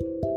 Thank you.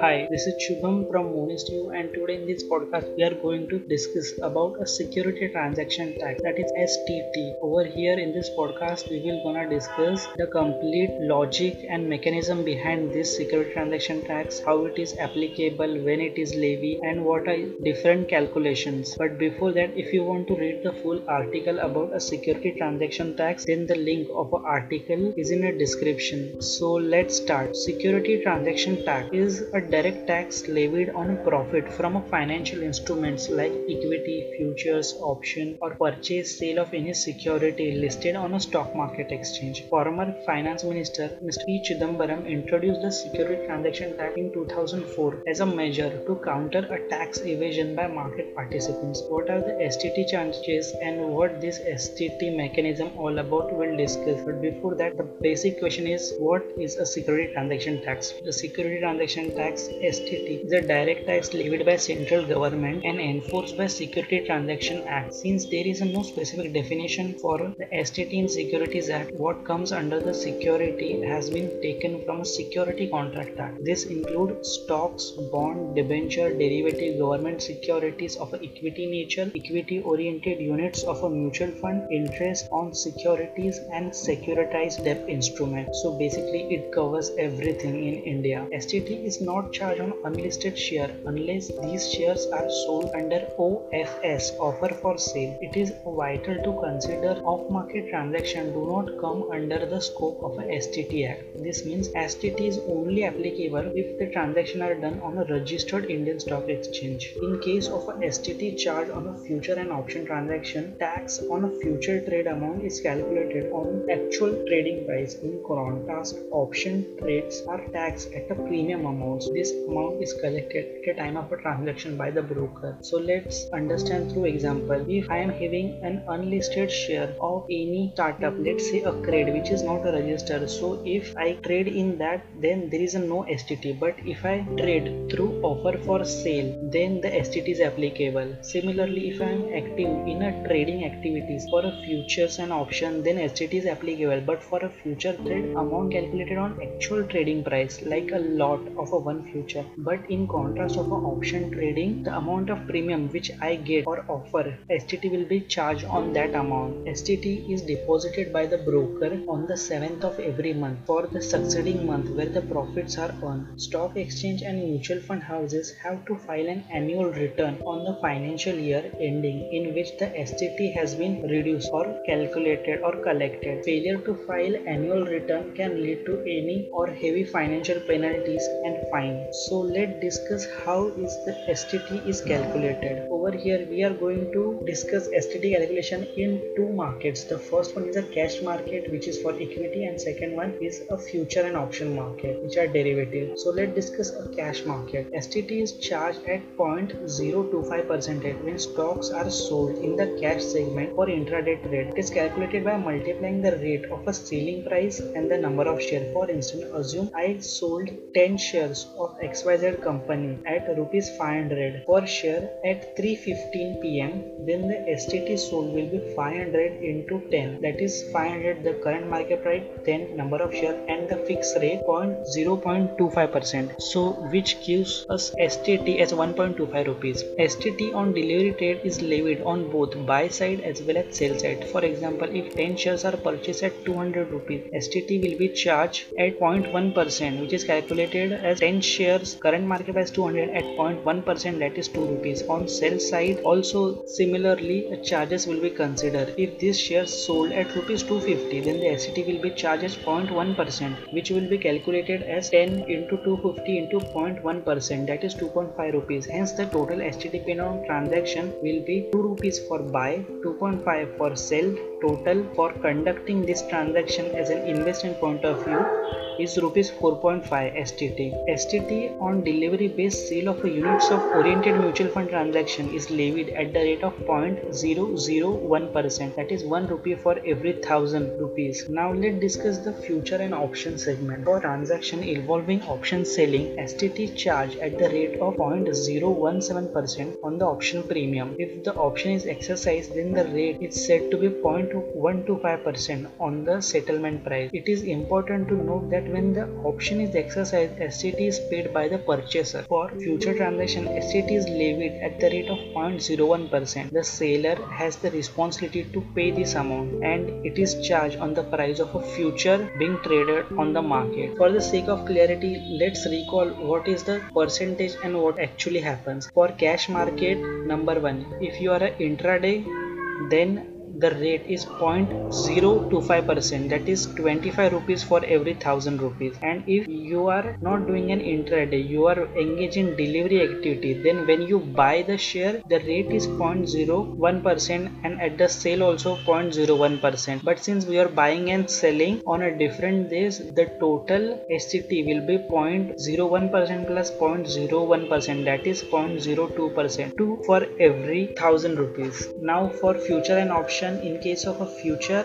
Hi, this is Shubham from Monistview and today in this podcast we are going to discuss about a security transaction tax that is STT. Over here in this podcast we will gonna discuss the complete logic and mechanism behind this security transaction tax, how it is applicable, when it is levy and what are different calculations. But before that if you want to read the full article about a security transaction tax then the link of an article is in a description. So let's start. Security transaction tax is a direct tax levied on profit from financial instruments like equity, futures, option or purchase sale of any security listed on a stock market exchange. Former Finance Minister Mr. Chidambaram introduced the security transaction tax in 2004 as a measure to counter a tax evasion by market participants. What are the STT charges and what this STT mechanism all about we'll discuss. But before that the basic question is what is a security transaction tax? The security transaction tax STT is a direct tax levied by central government and enforced by Security Transaction Act. Since there is no specific definition for the STT in Securities Act, what comes under the security has been taken from Security Contract Act. This includes stocks, bond, debenture, derivative, government securities of equity nature, equity-oriented units of a mutual fund, interest on securities and securitized debt instruments. So basically it covers everything in India. STT is not charge on unlisted share unless these shares are sold under OFS offer for sale. It is vital to consider off-market transaction do not come under the scope of a STT Act. This means STT is only applicable if the transaction are done on a registered Indian stock exchange. In case of a STT charge on a future and option transaction, tax on a future trade amount is calculated on actual trading price. In contrast, option trades are taxed at a premium amount this amount is collected at a time of a transaction by the broker. So let's understand through example. If I am having an unlisted share of any startup, let's say a CRED which is not a register. So if I trade in that then there is no STT but if I trade through offer for sale then the STT is applicable. Similarly if I am active in a trading activities for a futures and option then STT is applicable but for a future trade amount calculated on actual trading price like a lot of a one future. But in contrast of option trading the amount of premium which I get or offer STT will be charged on that amount. STT is deposited by the broker on the 7th of every month for the succeeding month where the profits are earned. Stock exchange and mutual fund houses have to file an annual return on the financial year ending in which the STT has been reduced or calculated or collected. Failure to file annual return can lead to any or heavy financial penalties and fines so let's discuss how is the STT is calculated. Over here we are going to discuss STT calculation in two markets. The first one is a cash market which is for equity and second one is a future and option market which are derivative so let's discuss a cash market. STT is charged at 0.025 percent. When stocks are sold in the cash segment for intraday trade. It is calculated by multiplying the rate of a selling price and the number of shares. For instance assume I sold 10 shares of XYZ company at rupees 500 per share at 3.15 pm then the STT sold will be 500 into 10 that is 500 the current market price 10 number of share and the fixed rate 0.25 percent. So which gives us STT as 1.25 rupees. STT on delivery trade is levied on both buy side as well as sell side. For example if 10 shares are purchased at 200 rupees STT will be charged at 0.1 percent which is calculated as 10 shares current market price 200 at 0.1 percent that is 2 rupees. On sell side also similarly uh, charges will be considered. If this shares sold at rupees 250 then the STT will be charged 0.1 percent which will be calculated as 10 into 250 into 0.1 percent that is 2.5 rupees. Hence the total STT paid on transaction will be 2 rupees for buy 2.5 for sell total for conducting this transaction as an investment point of view is rupees 4.5 STT. STT on delivery based sale of units of oriented mutual fund transaction is levied at the rate of 0.001% that is 1 rupee for every 1000 rupees. Now let's discuss the future and option segment. For transaction involving option selling, STT charge at the rate of 0.017% on the option premium. If the option is exercised then the rate is said to be 0 0.1 to 5% on the settlement price. It is important to note that when the option is exercised, STT is paid by the purchaser. For future transaction, STT is levied at the rate of 0.01%. The seller has the responsibility to pay this amount and it is charged on the price of a future being traded on the market. For the sake of clarity, let's recall what is the percentage and what actually happens. For cash market, number one, if you are an intraday, then the rate is 0.025 percent that is 25 rupees for every thousand rupees. And if you are not doing an intraday you are engaged in delivery activity then when you buy the share the rate is 0.01 percent and at the sale also 0.01 percent. But since we are buying and selling on a different days the total STT will be 0.01 percent plus plus 0.01 percent that is 0.02 percent two for every thousand rupees. Now for future and option in case of a future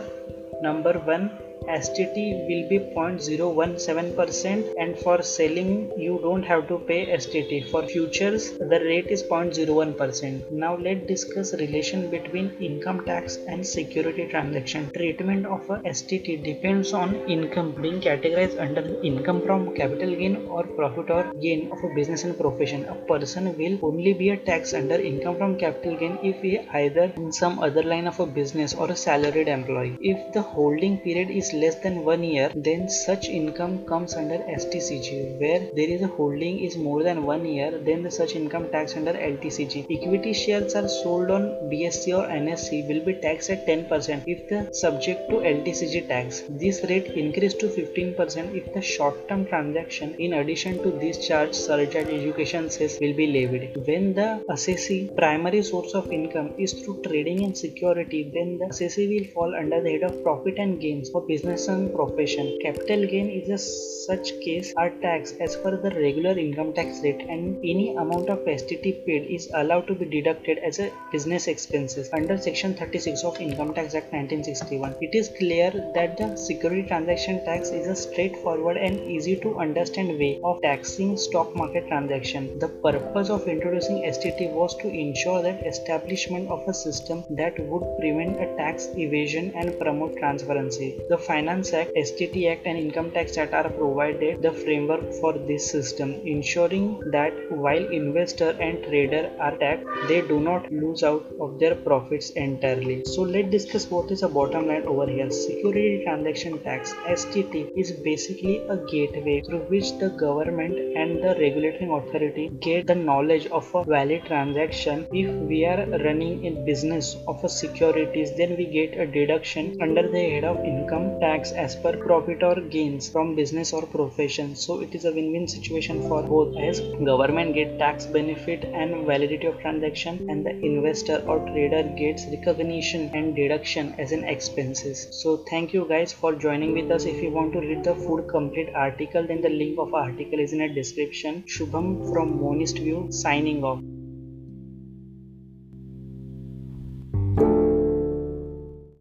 number 1 STT will be 0.017% and for selling you don't have to pay STT. For futures the rate is 0.01%. Now let's discuss relation between income tax and security transaction. Treatment of a STT depends on income being categorized under income from capital gain or profit or gain of a business and profession. A person will only be a tax under income from capital gain if he either in some other line of a business or a salaried employee. If the holding period is less than one year then such income comes under STCG where there is a holding is more than one year then the such income tax under LTCG. Equity shares are sold on BSE or NSE will be taxed at 10% if the subject to LTCG tax. This rate increased to 15% if the short-term transaction in addition to this charge surcharge education cess will be levied. When the assessee primary source of income is through trading and security then the assessee will fall under the head of profit and gains for business profession. Capital gain is a such case are taxed as per the regular income tax rate and any amount of STT paid is allowed to be deducted as a business expenses under section 36 of Income Tax Act 1961. It is clear that the security transaction tax is a straightforward and easy to understand way of taxing stock market transaction. The purpose of introducing STT was to ensure that establishment of a system that would prevent a tax evasion and promote transparency. The Finance Act, STT Act and Income Tax Act are provided the framework for this system, ensuring that while investor and trader are taxed, they do not lose out of their profits entirely. So let's discuss what is the bottom line over here. Security Transaction Tax STT is basically a gateway through which the government and the regulating authority get the knowledge of a valid transaction. If we are running a business of a securities, then we get a deduction under the head of income tax as per profit or gains from business or profession. So it is a win-win situation for both as government get tax benefit and validity of transaction and the investor or trader gets recognition and deduction as an expenses. So thank you guys for joining with us. If you want to read the full complete article then the link of article is in a description. Shubham from monist view signing off